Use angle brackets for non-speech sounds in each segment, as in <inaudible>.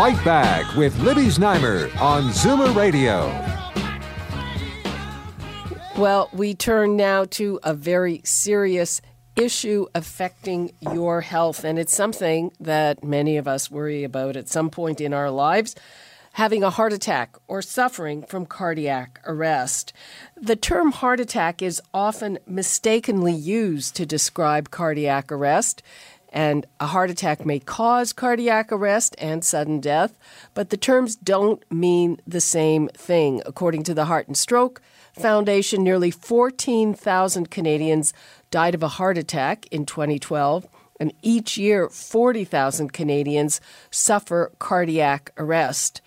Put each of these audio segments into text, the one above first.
Fight Back with Libby Znaimer on Zoomer Radio. Well, we turn now to a very serious issue affecting your health, and it's something that many of us worry about at some point in our lives having a heart attack or suffering from cardiac arrest. The term heart attack is often mistakenly used to describe cardiac arrest. And a heart attack may cause cardiac arrest and sudden death, but the terms don't mean the same thing. According to the Heart and Stroke Foundation, nearly 14,000 Canadians died of a heart attack in 2012, and each year 40,000 Canadians suffer cardiac arrest.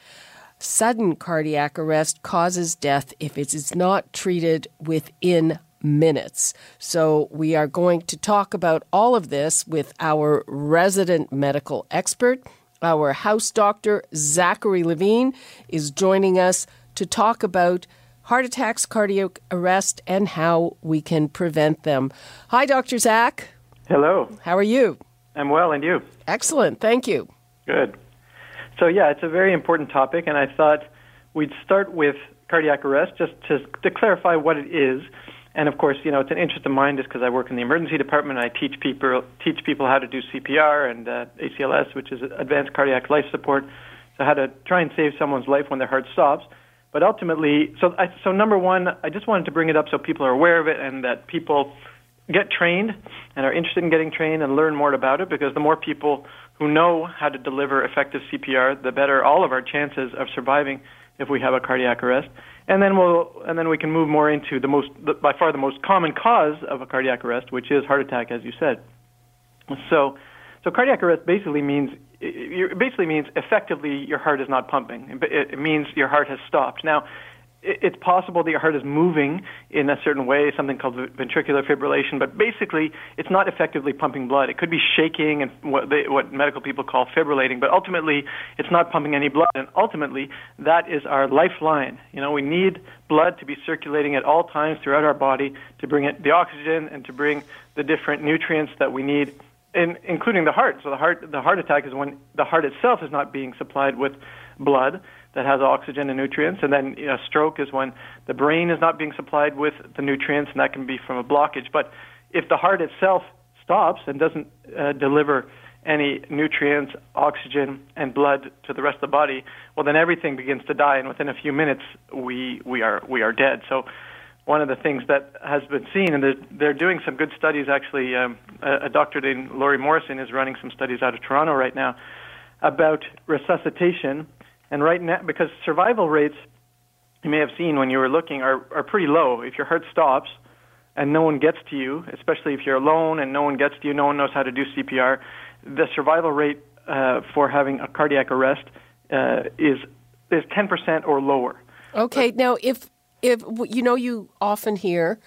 Sudden cardiac arrest causes death if it is not treated within minutes. So, we are going to talk about all of this with our resident medical expert. Our house doctor, Zachary Levine, is joining us to talk about heart attacks, cardiac arrest, and how we can prevent them. Hi, Dr. Zach. Hello. How are you? I'm well, and you? Excellent. Thank you. Good. So, yeah, it's a very important topic, and I thought we'd start with cardiac arrest just to, to clarify what it is and of course, you know, it's an interest of mine just because I work in the emergency department. I teach people teach people how to do CPR and uh, ACLS, which is advanced cardiac life support, so how to try and save someone's life when their heart stops. But ultimately, so I, so number one, I just wanted to bring it up so people are aware of it and that people get trained and are interested in getting trained and learn more about it because the more people who know how to deliver effective CPR, the better all of our chances of surviving if we have a cardiac arrest and then we'll and then we can move more into the most the, by far the most common cause of a cardiac arrest, which is heart attack, as you said. So, so cardiac arrest basically means it basically means effectively your heart is not pumping. It means your heart has stopped. Now, it's possible that your heart is moving in a certain way, something called ventricular fibrillation, but basically it's not effectively pumping blood. It could be shaking and what, they, what medical people call fibrillating, but ultimately it's not pumping any blood. And ultimately, that is our lifeline. You know, we need blood to be circulating at all times throughout our body to bring it the oxygen and to bring the different nutrients that we need in, including the heart. So the heart, the heart attack is when the heart itself is not being supplied with blood that has oxygen and nutrients. And then you know, stroke is when the brain is not being supplied with the nutrients, and that can be from a blockage. But if the heart itself stops and doesn't uh, deliver any nutrients, oxygen, and blood to the rest of the body, well, then everything begins to die, and within a few minutes, we we are we are dead. So. One of the things that has been seen, and they're, they're doing some good studies actually. Um, a, a doctor named Laurie Morrison is running some studies out of Toronto right now about resuscitation and right now, because survival rates, you may have seen when you were looking, are, are pretty low. If your heart stops and no one gets to you, especially if you're alone and no one gets to you, no one knows how to do CPR, the survival rate uh, for having a cardiac arrest uh, is is 10% or lower. Okay, now if if you know you often hear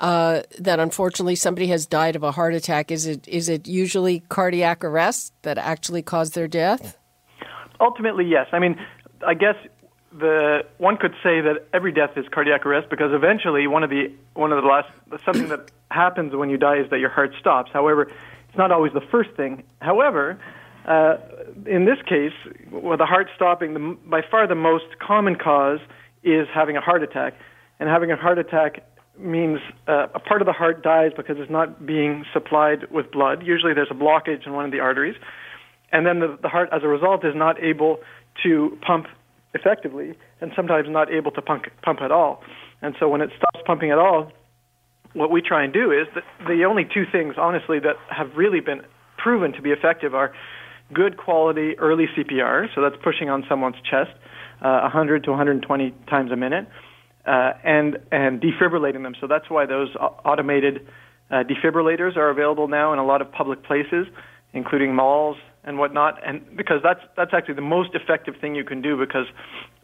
uh, that unfortunately somebody has died of a heart attack, is it is it usually cardiac arrest that actually caused their death? Ultimately, yes. I mean, I guess the one could say that every death is cardiac arrest because eventually one of the one of the last something that <clears throat> happens when you die is that your heart stops. However, it's not always the first thing. However, uh, in this case, with the heart stopping, the, by far the most common cause is having a heart attack, and having a heart attack means uh, a part of the heart dies because it's not being supplied with blood. Usually, there's a blockage in one of the arteries and then the, the heart, as a result, is not able to pump effectively, and sometimes not able to pump, pump at all. And so when it stops pumping at all, what we try and do is that the only two things, honestly, that have really been proven to be effective are good quality early CPR, so that's pushing on someone's chest uh, 100 to 120 times a minute, uh, and and defibrillating them. So that's why those automated uh, defibrillators are available now in a lot of public places, including malls, and whatnot, and because that's that's actually the most effective thing you can do because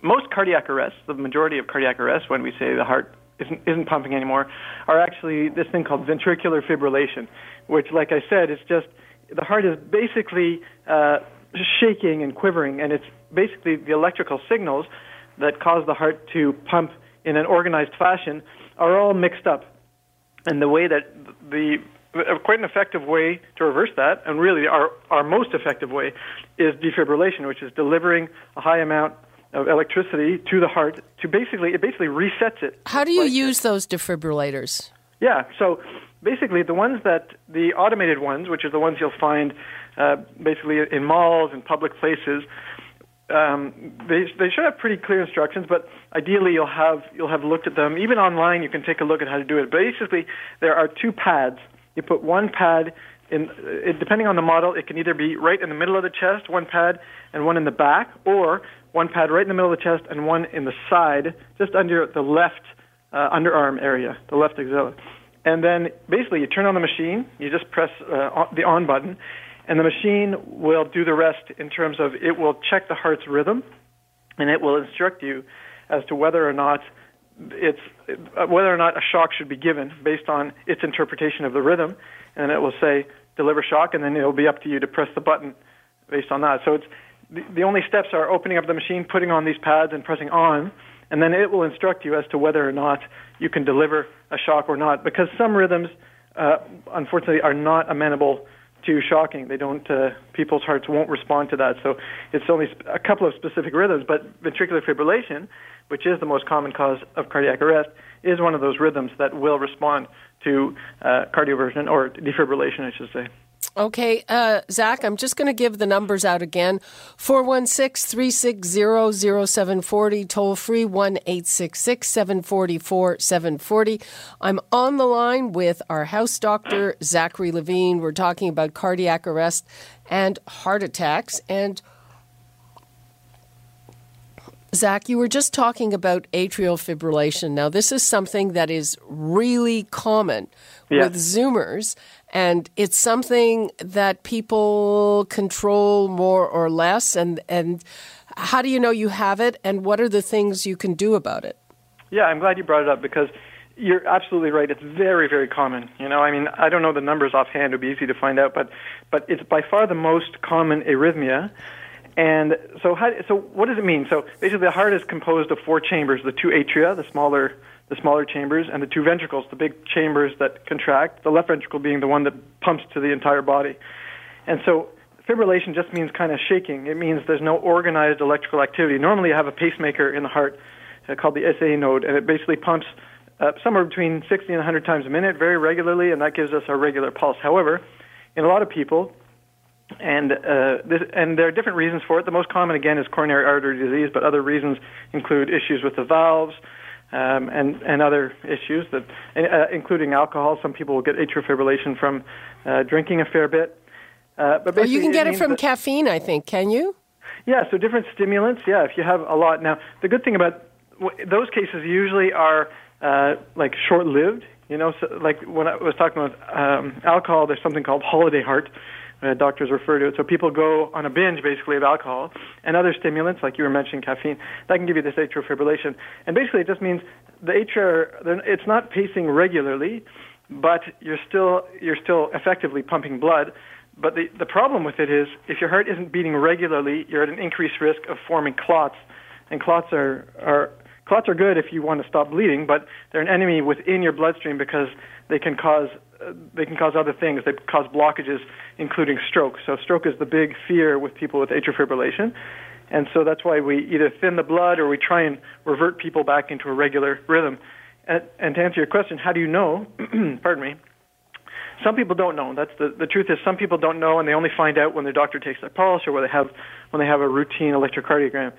most cardiac arrests, the majority of cardiac arrests, when we say the heart isn't, isn't pumping anymore, are actually this thing called ventricular fibrillation, which, like I said, is just the heart is basically uh, shaking and quivering, and it's basically the electrical signals that cause the heart to pump in an organized fashion are all mixed up. And the way that the quite an effective way to reverse that, and really our, our most effective way, is defibrillation, which is delivering a high amount of electricity to the heart to basically it basically resets it. How do you like use those defibrillators? Yeah, so basically the ones that the automated ones, which are the ones you'll find uh, basically in malls and public places, um, they they should have pretty clear instructions, but ideally you'll have you'll have looked at them. Even online, you can take a look at how to do it. Basically, there are two pads. You put one pad in, it, depending on the model, it can either be right in the middle of the chest, one pad, and one in the back, or one pad right in the middle of the chest and one in the side, just under the left uh, underarm area, the left axilla. And then basically you turn on the machine, you just press uh, the on button, and the machine will do the rest in terms of it will check the heart's rhythm, and it will instruct you as to whether or not it's uh, whether or not a shock should be given based on its interpretation of the rhythm, and it will say deliver shock, and then it will be up to you to press the button based on that. So it's the, the only steps are opening up the machine, putting on these pads, and pressing on, and then it will instruct you as to whether or not you can deliver a shock or not. Because some rhythms, uh, unfortunately, are not amenable to shocking. They don't. Uh, people's hearts won't respond to that. So it's only a couple of specific rhythms. But ventricular fibrillation, which is the most common cause of cardiac arrest, is one of those rhythms that will respond to uh, cardioversion or defibrillation, I should say. Okay, uh, Zach, I'm just going to give the numbers out again 416 360 0740, toll free 1 866 744 740. I'm on the line with our house doctor, Zachary Levine. We're talking about cardiac arrest and heart attacks. And Zach, you were just talking about atrial fibrillation. Now, this is something that is really common yeah. with Zoomers, and it's something that people control more or less. And, and how do you know you have it, and what are the things you can do about it? Yeah, I'm glad you brought it up because you're absolutely right. It's very, very common. You know, I mean, I don't know the numbers offhand. It would be easy to find out, but but it's by far the most common arrhythmia. And so, how, so what does it mean? So basically, the heart is composed of four chambers: the two atria, the smaller, the smaller chambers, and the two ventricles, the big chambers that contract. The left ventricle being the one that pumps to the entire body. And so, fibrillation just means kind of shaking. It means there's no organized electrical activity. Normally, you have a pacemaker in the heart uh, called the SA node, and it basically pumps uh, somewhere between 60 and 100 times a minute, very regularly, and that gives us our regular pulse. However, in a lot of people, and uh, this, and there are different reasons for it. The most common, again, is coronary artery disease, but other reasons include issues with the valves um, and and other issues that, uh, including alcohol. Some people will get atrial fibrillation from uh, drinking a fair bit. Uh, but well, you can get it, it from that, caffeine, I think. Can you? Yeah. So different stimulants. Yeah, if you have a lot. Now, the good thing about w- those cases usually are uh, like short-lived. You know, so like when I was talking about um, alcohol, there's something called holiday heart uh, doctors refer to it. So people go on a binge basically of alcohol and other stimulants, like you were mentioning caffeine, that can give you this atrial fibrillation. And basically, it just means the atria it's not pacing regularly, but you're still you're still effectively pumping blood. But the the problem with it is if your heart isn't beating regularly, you're at an increased risk of forming clots, and clots are are clots are good if you want to stop bleeding, but they're an enemy within your bloodstream because they can cause they can cause other things. They cause blockages, including stroke. So stroke is the big fear with people with atrial fibrillation. And so that's why we either thin the blood or we try and revert people back into a regular rhythm. And, and to answer your question, how do you know? <clears throat> pardon me. Some people don't know. That's the the truth is some people don't know, and they only find out when their doctor takes their pulse or when they have when they have a routine electrocardiogram.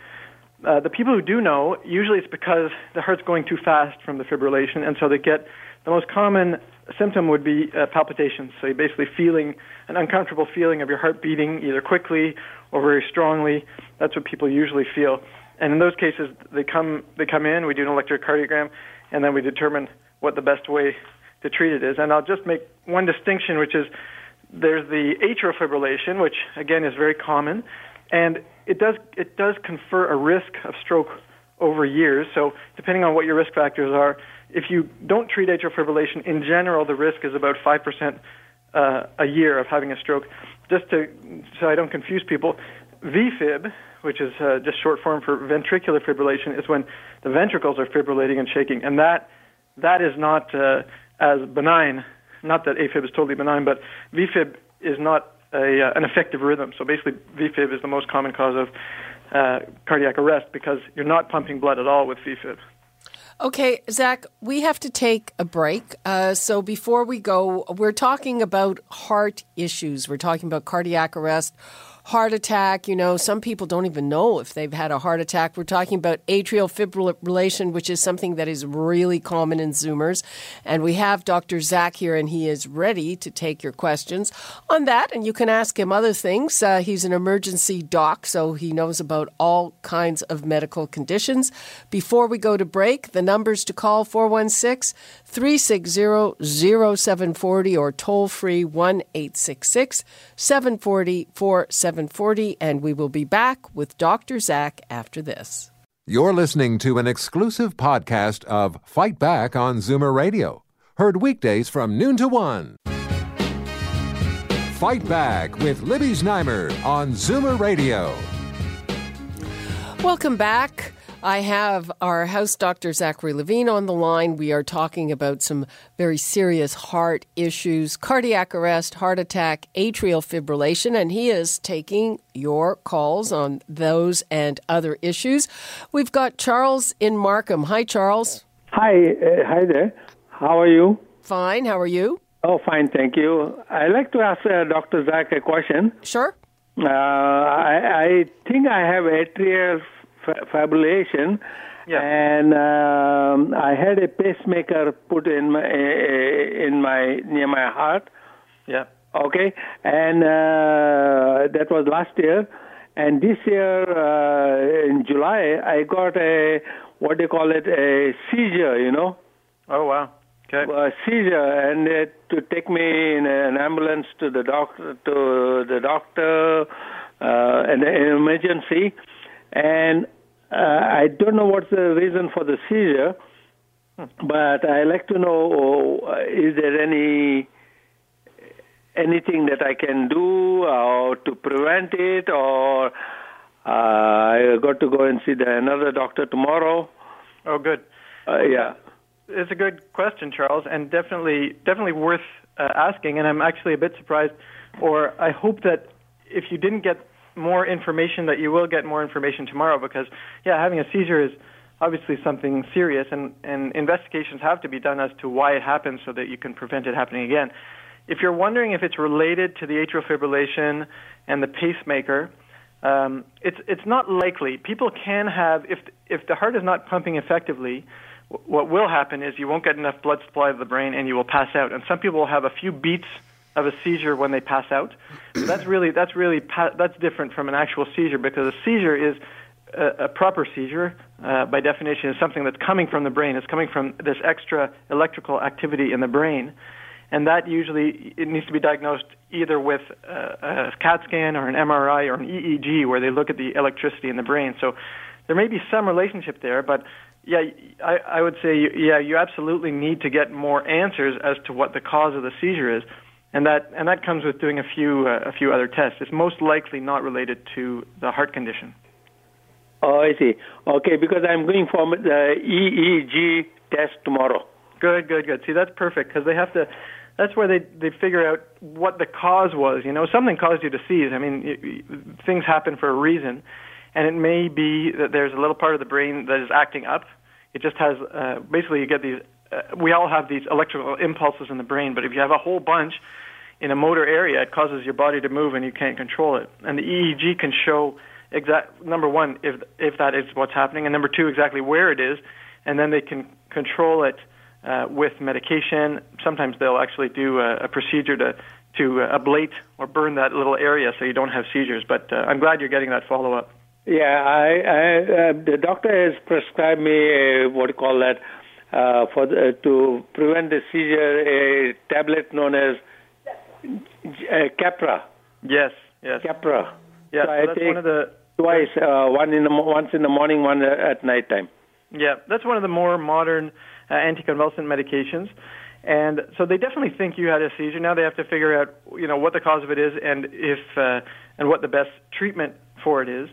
Uh, the people who do know, usually it's because the heart's going too fast from the fibrillation, and so they get the most common symptom would be uh, palpitations. So you're basically feeling an uncomfortable feeling of your heart beating either quickly or very strongly. That's what people usually feel. And in those cases, they come they come in. We do an electrocardiogram, and then we determine what the best way to treat it is. And I'll just make one distinction, which is there's the atrial fibrillation, which again is very common, and it does it does confer a risk of stroke over years. So depending on what your risk factors are, if you don't treat atrial fibrillation, in general, the risk is about five percent uh, a year of having a stroke. Just to so I don't confuse people, VFib, which is uh, just short form for ventricular fibrillation, is when the ventricles are fibrillating and shaking, and that that is not uh, as benign. Not that AFib is totally benign, but VFib is not a, uh, an effective rhythm. So basically, VFib is the most common cause of uh, cardiac arrest because you're not pumping blood at all with VFib. Okay, Zach, we have to take a break. Uh, so before we go, we're talking about heart issues. We're talking about cardiac arrest heart attack. You know, some people don't even know if they've had a heart attack. We're talking about atrial fibrillation, which is something that is really common in Zoomers. And we have Dr. Zach here, and he is ready to take your questions on that. And you can ask him other things. Uh, he's an emergency doc, so he knows about all kinds of medical conditions. Before we go to break, the numbers to call 416 360 0740 or toll free 1 866 740 4740. And we will be back with Dr. Zach after this. You're listening to an exclusive podcast of Fight Back on Zoomer Radio, heard weekdays from noon to one. Fight Back with Libby Znaimer on Zoomer Radio. Welcome back. I have our house doctor, Zachary Levine, on the line. We are talking about some very serious heart issues cardiac arrest, heart attack, atrial fibrillation, and he is taking your calls on those and other issues. We've got Charles in Markham. Hi, Charles. Hi, uh, hi there. How are you? Fine. How are you? Oh, fine, thank you. I'd like to ask uh, Dr. Zach a question. Sure. Uh, I, I think I have atrial fibrillation. Yeah. And um, I had a pacemaker put in my in my near my heart. Yeah. Okay, and uh, that was last year. And this year uh, in July, I got a what they call it a seizure. You know. Oh wow. Okay. A seizure, and uh, to take me in an ambulance to the doctor to the doctor, uh, an emergency, and uh, I don't know what's the reason for the seizure, but I like to know uh, is there any anything that I can do or to prevent it, or uh, I got to go and see the, another doctor tomorrow. Oh, good. Uh, yeah, it's a good question, Charles, and definitely definitely worth uh, asking. And I'm actually a bit surprised, or I hope that if you didn't get more information that you will get more information tomorrow because yeah having a seizure is obviously something serious and and investigations have to be done as to why it happens so that you can prevent it happening again. If you're wondering if it's related to the atrial fibrillation and the pacemaker um, it's it's not likely. People can have if if the heart is not pumping effectively what will happen is you won't get enough blood supply to the brain and you will pass out. And some people will have a few beats of a seizure when they pass out. So that's really that's really that's different from an actual seizure because a seizure is a, a proper seizure uh, by definition is something that's coming from the brain. It's coming from this extra electrical activity in the brain, and that usually it needs to be diagnosed either with a, a CAT scan or an MRI or an EEG where they look at the electricity in the brain. So there may be some relationship there, but yeah, I, I would say yeah, you absolutely need to get more answers as to what the cause of the seizure is and that and that comes with doing a few uh, a few other tests. It's most likely not related to the heart condition. Oh, I see. Okay, because I'm going for the EEG test tomorrow. Good, good, good. See, that's perfect because they have to. That's where they they figure out what the cause was. You know, something caused you to seize. I mean, it, things happen for a reason, and it may be that there's a little part of the brain that is acting up. It just has uh, basically you get these uh, we all have these electrical impulses in the brain, but if you have a whole bunch in a motor area, it causes your body to move and you can't control it. And the EEG can show exact number one if if that is what's happening, and number two exactly where it is, and then they can control it uh, with medication. Sometimes they'll actually do a, a procedure to to uh, ablate or burn that little area so you don't have seizures. But uh, I'm glad you're getting that follow up. Yeah, I, I uh, the doctor has prescribed me uh, what do you call that uh, for the, to prevent the seizure, a tablet known as uh, Keppra. Yes, yes. Capra. Yeah, So so I that's take one of the twice, uh, one in the mo- once in the morning, one uh, at night time. Yeah, that's one of the more modern uh, anticonvulsant medications. And so they definitely think you had a seizure. Now they have to figure out, you know, what the cause of it is and if uh, and what the best treatment for it is.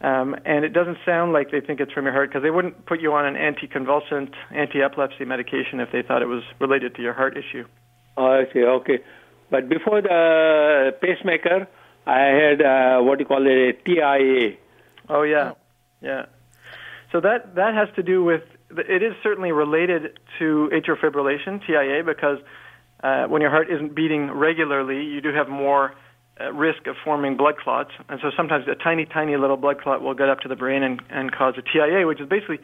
Um, and it doesn't sound like they think it's from your heart because they wouldn't put you on an anticonvulsant, anti-epilepsy medication if they thought it was related to your heart issue. Oh, I see. Okay. But before the pacemaker, I had uh, what you call it, a TIA. Oh yeah, yeah. So that that has to do with it is certainly related to atrial fibrillation (TIA) because uh, when your heart isn't beating regularly, you do have more risk of forming blood clots, and so sometimes a tiny, tiny little blood clot will get up to the brain and, and cause a TIA, which is basically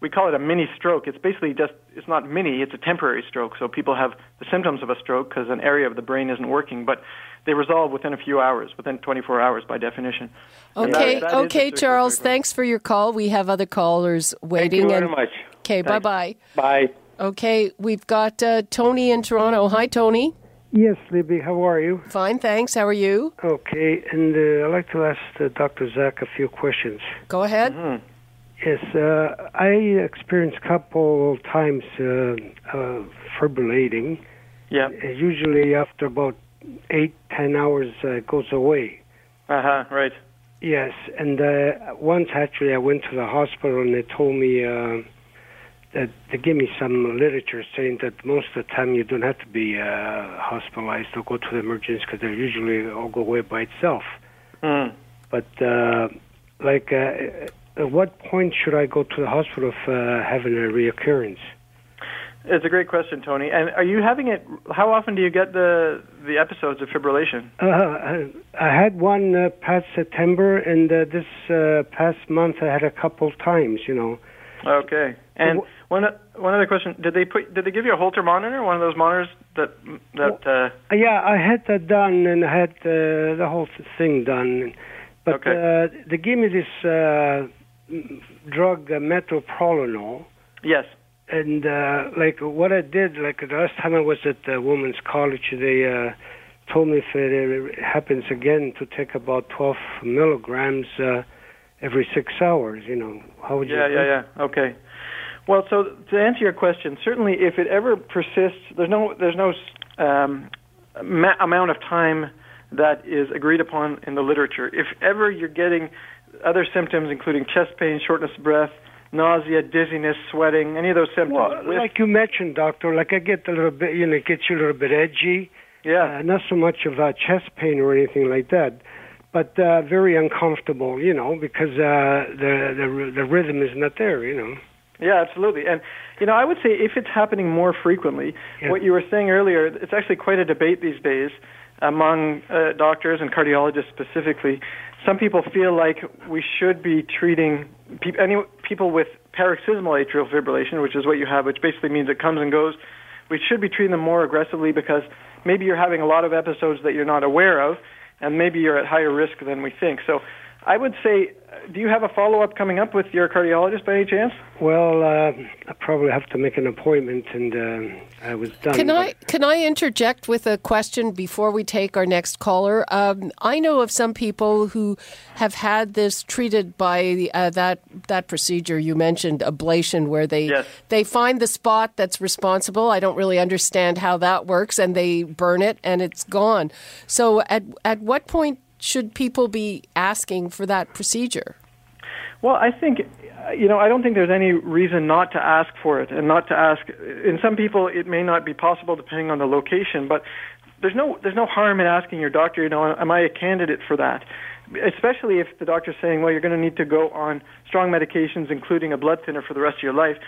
we call it a mini stroke. It's basically just it's not mini; it's a temporary stroke. So people have the symptoms of a stroke because an area of the brain isn't working, but they resolve within a few hours, within 24 hours by definition. And that- Okay, that is a okay, Charles. problem. Thanks for your call. We have other callers waiting. Thank you very and much. okay, bye bye. Bye. Okay, we've got uh, Tony in Toronto. Hi, Tony. Yes, Libby, how are you? Fine, thanks. How are you? Okay, and uh, I'd like to ask uh, Dr. Zach a few questions. Go ahead. Yes, uh, I experienced a couple times uh, uh, fibrillating. Yeah. Uh, usually after about eight, ten hours, uh, it goes away. Uh huh. Right. Yes, and uh, once actually I went to the hospital and they told me uh, that they gave me some literature saying that most of the time you don't have to be uh, hospitalized or go to the emergency because they usually all go away by itself. Mm. But uh, like, uh, at what point should I go to the hospital if uh, having a reoccurrence? It's a great question, Tony. And are you having it? How often do you get the the episodes of fibrillation? Uh, I- I had one uh, past September, and uh, this uh, past month I had a couple times. You know. Okay. And one one other question: Did they put? Did they give you a Holter monitor? One of those monitors that that. Uh, Uh, Yeah, I had that done and I had uh, the whole thing done. But Okay. uh, they gave me this uh, drug, uh, metoprolol. yes. And uh, like what I did, like the last time I was at the women's college, they uh, told me if it happens again to take about 12 milligrams uh, every six hours. You know, how would you? Yeah, yeah, yeah. Okay. Well, so to answer your question, certainly if it ever persists, there's no there's no um, ma- amount of time that is agreed upon in the literature. If ever you're getting other symptoms, including chest pain, shortness of breath, nausea, dizziness, sweating, any of those symptoms, Well, with- like you mentioned, doctor, like I get a little bit, you know, it gets you a little bit edgy. yeah, Uh, not so much of uh, chest pain or anything like that, but uh, very uncomfortable, you know, because uh, the the the rhythm is not there, you know. Yeah, absolutely. And you know, I would say if it's happening more frequently, Yeah. what you were saying earlier, it's actually quite a debate these days among uh, doctors and cardiologists specifically. Some people feel like we should be treating pe- any people with paroxysmal atrial fibrillation, which is what you have, which basically means it comes and goes. We should be treating them more aggressively because maybe you're having a lot of episodes that you're not aware of, and maybe you're at higher risk than we think. So, I would say, uh, do you have a follow up coming up with your cardiologist by any chance? Well, uh, I probably have to make an appointment, and uh, I was done. Can I can I interject with a question before we take our next caller? Um, I know of some people who have had this treated by uh, that that procedure you mentioned, ablation, where they Yes. they find the spot that's responsible. I don't really understand how that works, and they burn it, and it's gone. So, at at what point should people be asking for that procedure? Well, I think, you know, I don't think there's any reason not to ask for it and not to ask. In some people, it may not be possible depending on the location, but there's no there's no harm in asking your doctor. You know, am I a candidate for that? Especially if the doctor's saying, well, you're going to need to go on strong medications, including a blood thinner, for the rest of your life.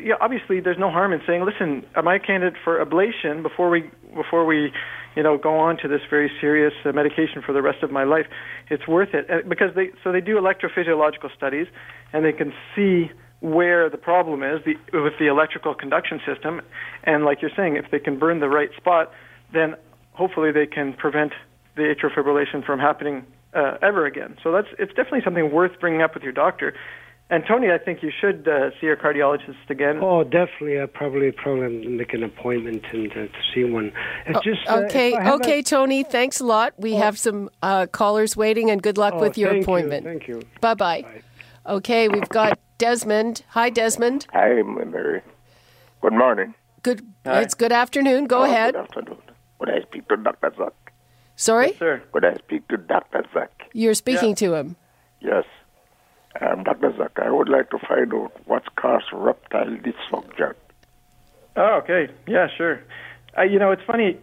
Yeah, obviously, there's no harm in saying, listen, am I a candidate for ablation before we before we, you know, go on to this very serious uh, medication for the rest of my life? It's worth it uh, because they so they do electrophysiological studies, and they can see where the problem is the, with the electrical conduction system, and like you're saying, if they can burn the right spot, then hopefully they can prevent the atrial fibrillation from happening uh, ever again. So that's it's definitely something worth bringing up with your doctor. And Tony, I think you should uh, see your cardiologist again. Oh, definitely. I probably probably make an appointment and uh, to see one. It's Oh, just uh, okay, if okay, a- Tony. Thanks a lot. We have some uh, callers waiting, and good luck Oh, with your thank you, appointment. Thank you. Bye bye. Okay, we've got Desmond. Hi, Desmond. Hi, Mary. Good morning. Good. Hi. It's good afternoon. Go Oh, ahead. Good afternoon. Could I speak to Dr. Zuck? Sorry, Yes, Sir. Could I speak to Dr. Zuck? you're speaking to him. Yes. Um, I would like to find out what's caused reptile dysfunction. Oh, okay. Yeah, sure. Uh, you know, it's funny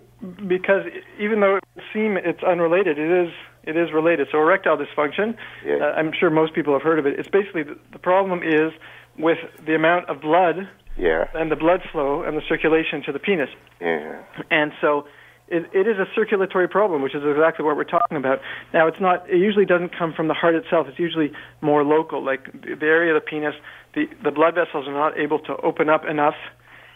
because even though it seems it's unrelated, it is it is related. So erectile dysfunction, Yeah. uh, I'm sure most people have heard of it. It's basically the, the problem is with the amount of blood Yeah. and the blood flow and the circulation to the penis. Yeah. And so it, it is a circulatory problem, which is exactly what we're talking about. Now, it's not. It usually doesn't come from the heart itself. It's usually more local, like the, area of the penis. The the blood vessels are not able to open up enough,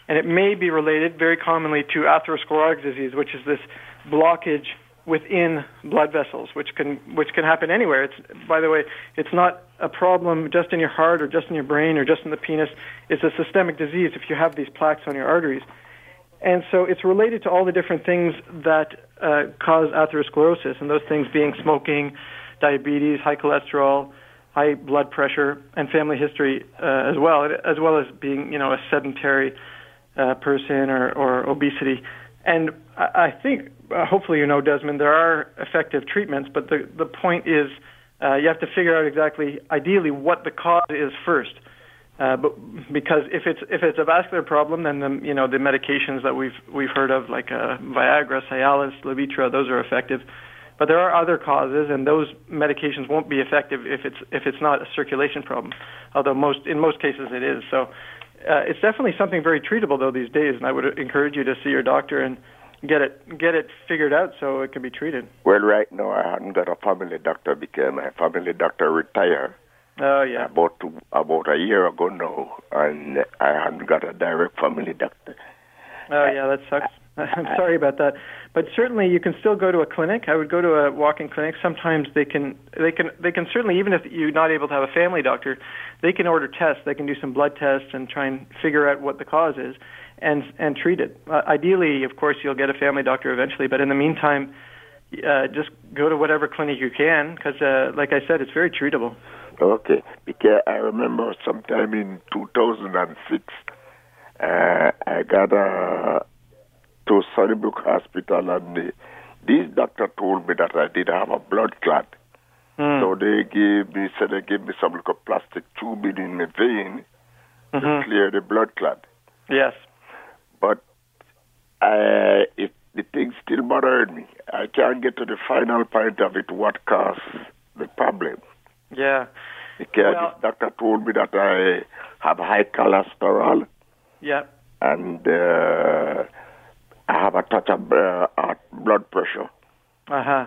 and it may be related very commonly to atherosclerotic disease, which is this blockage within blood vessels, which can which can happen anywhere. It's by the way, it's not a problem just in your heart or just in your brain or just in the penis. It's a systemic disease if you have these plaques on your arteries. And so it's related to all the different things that uh, cause atherosclerosis, and those things being smoking, diabetes, high cholesterol, high blood pressure, and family history uh, as well, as well as being, you know, a sedentary uh, person or, or obesity. And I, I think, uh, hopefully, you know, Desmond, there are effective treatments, but the the point is, uh, you have to figure out exactly, ideally, what the cause is first. Uh, but because if it's if it's a vascular problem, then the you know the medications that we've we've heard of like uh, Viagra, Cialis, Levitra, those are effective. But there are other causes, and those medications won't be effective if it's if it's not a circulation problem. Although most in most cases it is. So uh, it's definitely something very treatable though these days, and I would encourage you to see your doctor and get it get it figured out so it can be treated. Well, right now I haven't got a family doctor because my family doctor retired Oh yeah. about about a year ago now, and I haven't got a direct family doctor. Oh yeah, that sucks. <laughs> I'm sorry about that. But certainly you can still go to a clinic. I would go to a walk-in clinic. Sometimes they can they can they can certainly even if you're not able to have a family doctor, they can order tests. They can do some blood tests and try and figure out what the cause is and and treat it. Uh, ideally, of course, you'll get a family doctor eventually, but in the meantime, uh, just go to whatever clinic you can because uh, like I said, it's very treatable. Okay, because I remember sometime in 2006, uh, I got uh, to Sunnybrook Hospital, and the, this doctor told me that I did have a blood clot. Mm. So they gave me, said they gave me some little plastic tube in my vein to Mhm. clear the blood clot. Yes. But I, it, the thing still bothered me. I can't get to the final point of it, what caused. Yeah. Because Well- this doctor told me that I have high cholesterol Yeah. and uh, I have a touch of uh, heart blood pressure. Uh huh.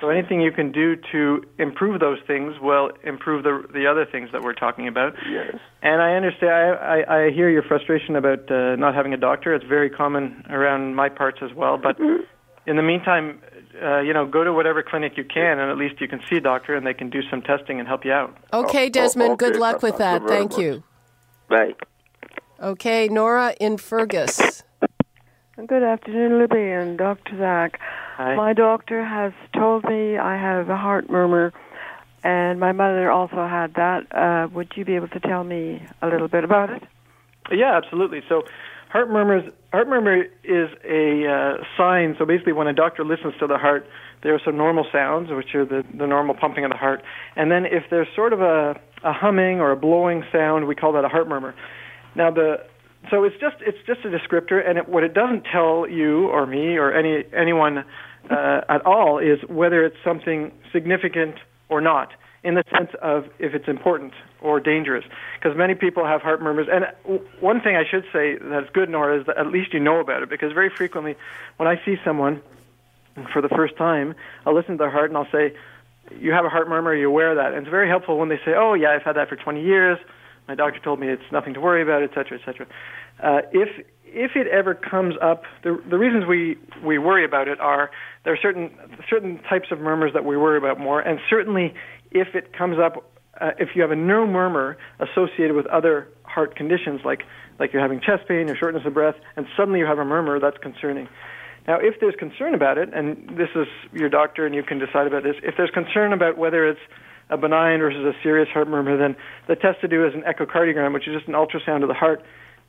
So anything you can do to improve those things will improve the the other things that we're talking about. Yes. And I understand. I I, I hear your frustration about uh, not having a doctor. It's very common around my parts as well. But in the meantime, uh, you know, go to whatever clinic you can, and at least you can see a doctor, and they can do some testing and help you out. Okay, oh, Desmond. good luck with that. Thank you. Right. Okay, Nora in Fergus. Good afternoon, Libby and Dr. Zach. Hi. My doctor has told me I have a heart murmur, and my mother also had that. Uh, would you be able to tell me a little bit about it? Yeah, absolutely. So, heart murmurs. Heart murmur is a uh, sign. So basically, when a doctor listens to the heart, there are some normal sounds, which are the the normal pumping of the heart, and then if there's sort of a a humming or a blowing sound, we call that a heart murmur. Now the so it's just it's just a descriptor, and it, what it doesn't tell you or me or any anyone uh, at all is whether it's something significant or not, in the sense of if it's important or dangerous. Because many people have heart murmurs, and one thing I should say that's good, Nora, is that at least you know about it. Because very frequently, when I see someone for the first time, I'll listen to their heart and I'll say, "You have a heart murmur. Are you aware of that?" And it's very helpful when they say, "Oh yeah, I've had that for 20 years." My doctor told me it's nothing to worry about, et cetera, et cetera. Uh, if if it ever comes up, the the reasons we we worry about it are there are certain certain types of murmurs that we worry about more, and certainly if it comes up uh, if you have a new murmur associated with other heart conditions, like like you're having chest pain or shortness of breath, and suddenly you have a murmur, that's concerning. Now, if there's concern about it, and this is your doctor, and you can decide about this, if there's concern about whether it's a benign versus a serious heart murmur, then the test to do is an echocardiogram, which is just an ultrasound of the heart,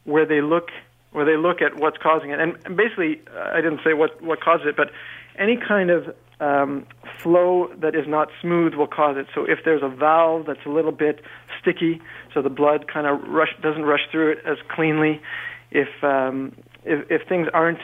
where they look where they look at what's causing it. And basically, uh, I didn't say what what causes it, but any kind of um, flow that is not smooth will cause it. So if there's a valve that's a little bit sticky, so the blood kind of rush doesn't rush through it as cleanly, if um, if, if things aren't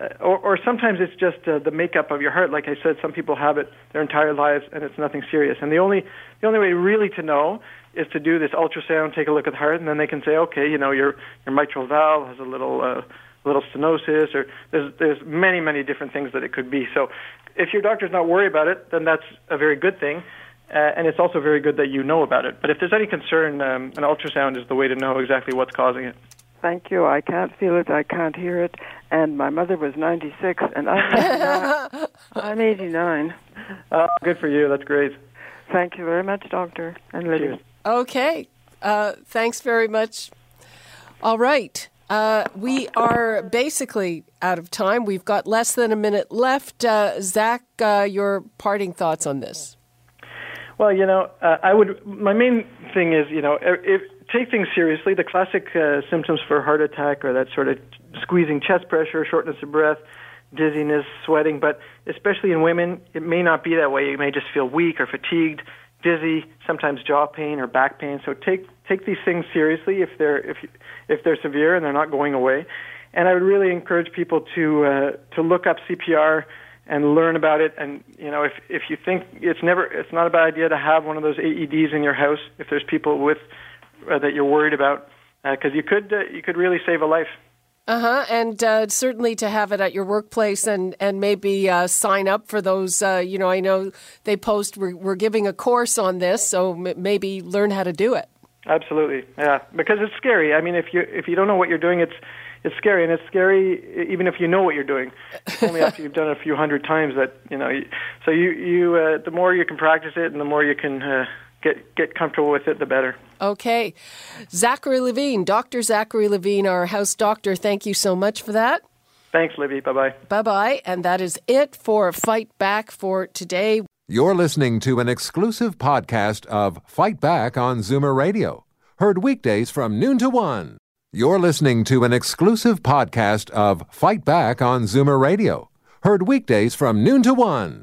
uh, or, or sometimes it's just uh, the makeup of your heart. Like I said, some people have it their entire lives and it's nothing serious. And the only the only way really to know is to do this ultrasound, take a look at the heart, and then they can say, okay, you know, your your mitral valve has a little uh, little stenosis, or there's there's many many different things that it could be. So, if your doctor's not worried about it, then that's a very good thing. Uh, and it's also very good that you know about it. But if there's any concern, um, an ultrasound is the way to know exactly what's causing it. Thank you. I can't feel it. I can't hear it. And my mother was 96, and I'm 89. <laughs> I'm 89. Oh, good for you. That's great. Thank you very much, Doctor and Libby. Cheers. Okay. Uh, thanks very much. All right. Uh, we are basically out of time. We've got less than a minute left. Uh, Zach, uh, your parting thoughts on this? Well, you know, uh, I would. My main thing is, you know, if, take things seriously. The classic uh, symptoms for heart attack are that sort of squeezing chest pressure, shortness of breath, dizziness, sweating. But especially in women, it may not be that way. You may just feel weak or fatigued, dizzy, sometimes jaw pain or back pain. So take take these things seriously if they're if if they're severe and they're not going away. And I would really encourage people to uh, to look up CPR and learn about it. And you know, if if you think it's never it's not a bad idea to have one of those AEDs in your house if there's people with uh, that you're worried about, because uh, you could uh, you could really save a life. Uh-huh. And uh, certainly to have it at your workplace and, and maybe uh, sign up for those. Uh, you know, I know they post, we're, we're giving a course on this, so m- maybe learn how to do it. Absolutely. Yeah. Because it's scary. I mean, if you, if you don't know what you're doing, it's, it's scary. And it's scary even if you know what you're doing. It's <laughs> only after you've done it a few hundred times that, you know, so you, you uh, the more you can practice it and the more you can uh, get get comfortable with it, the better. Okay, Zachary Levine, Doctor Zachary Levine, our house doctor. Thank you so much for that. Thanks, Libby. Bye bye. Bye bye. And that is it for Fight Back for today. You're listening to an exclusive podcast of Fight Back on Zoomer Radio, heard weekdays from noon to one. You're listening to an exclusive podcast of Fight Back on Zoomer Radio, heard weekdays from noon to one.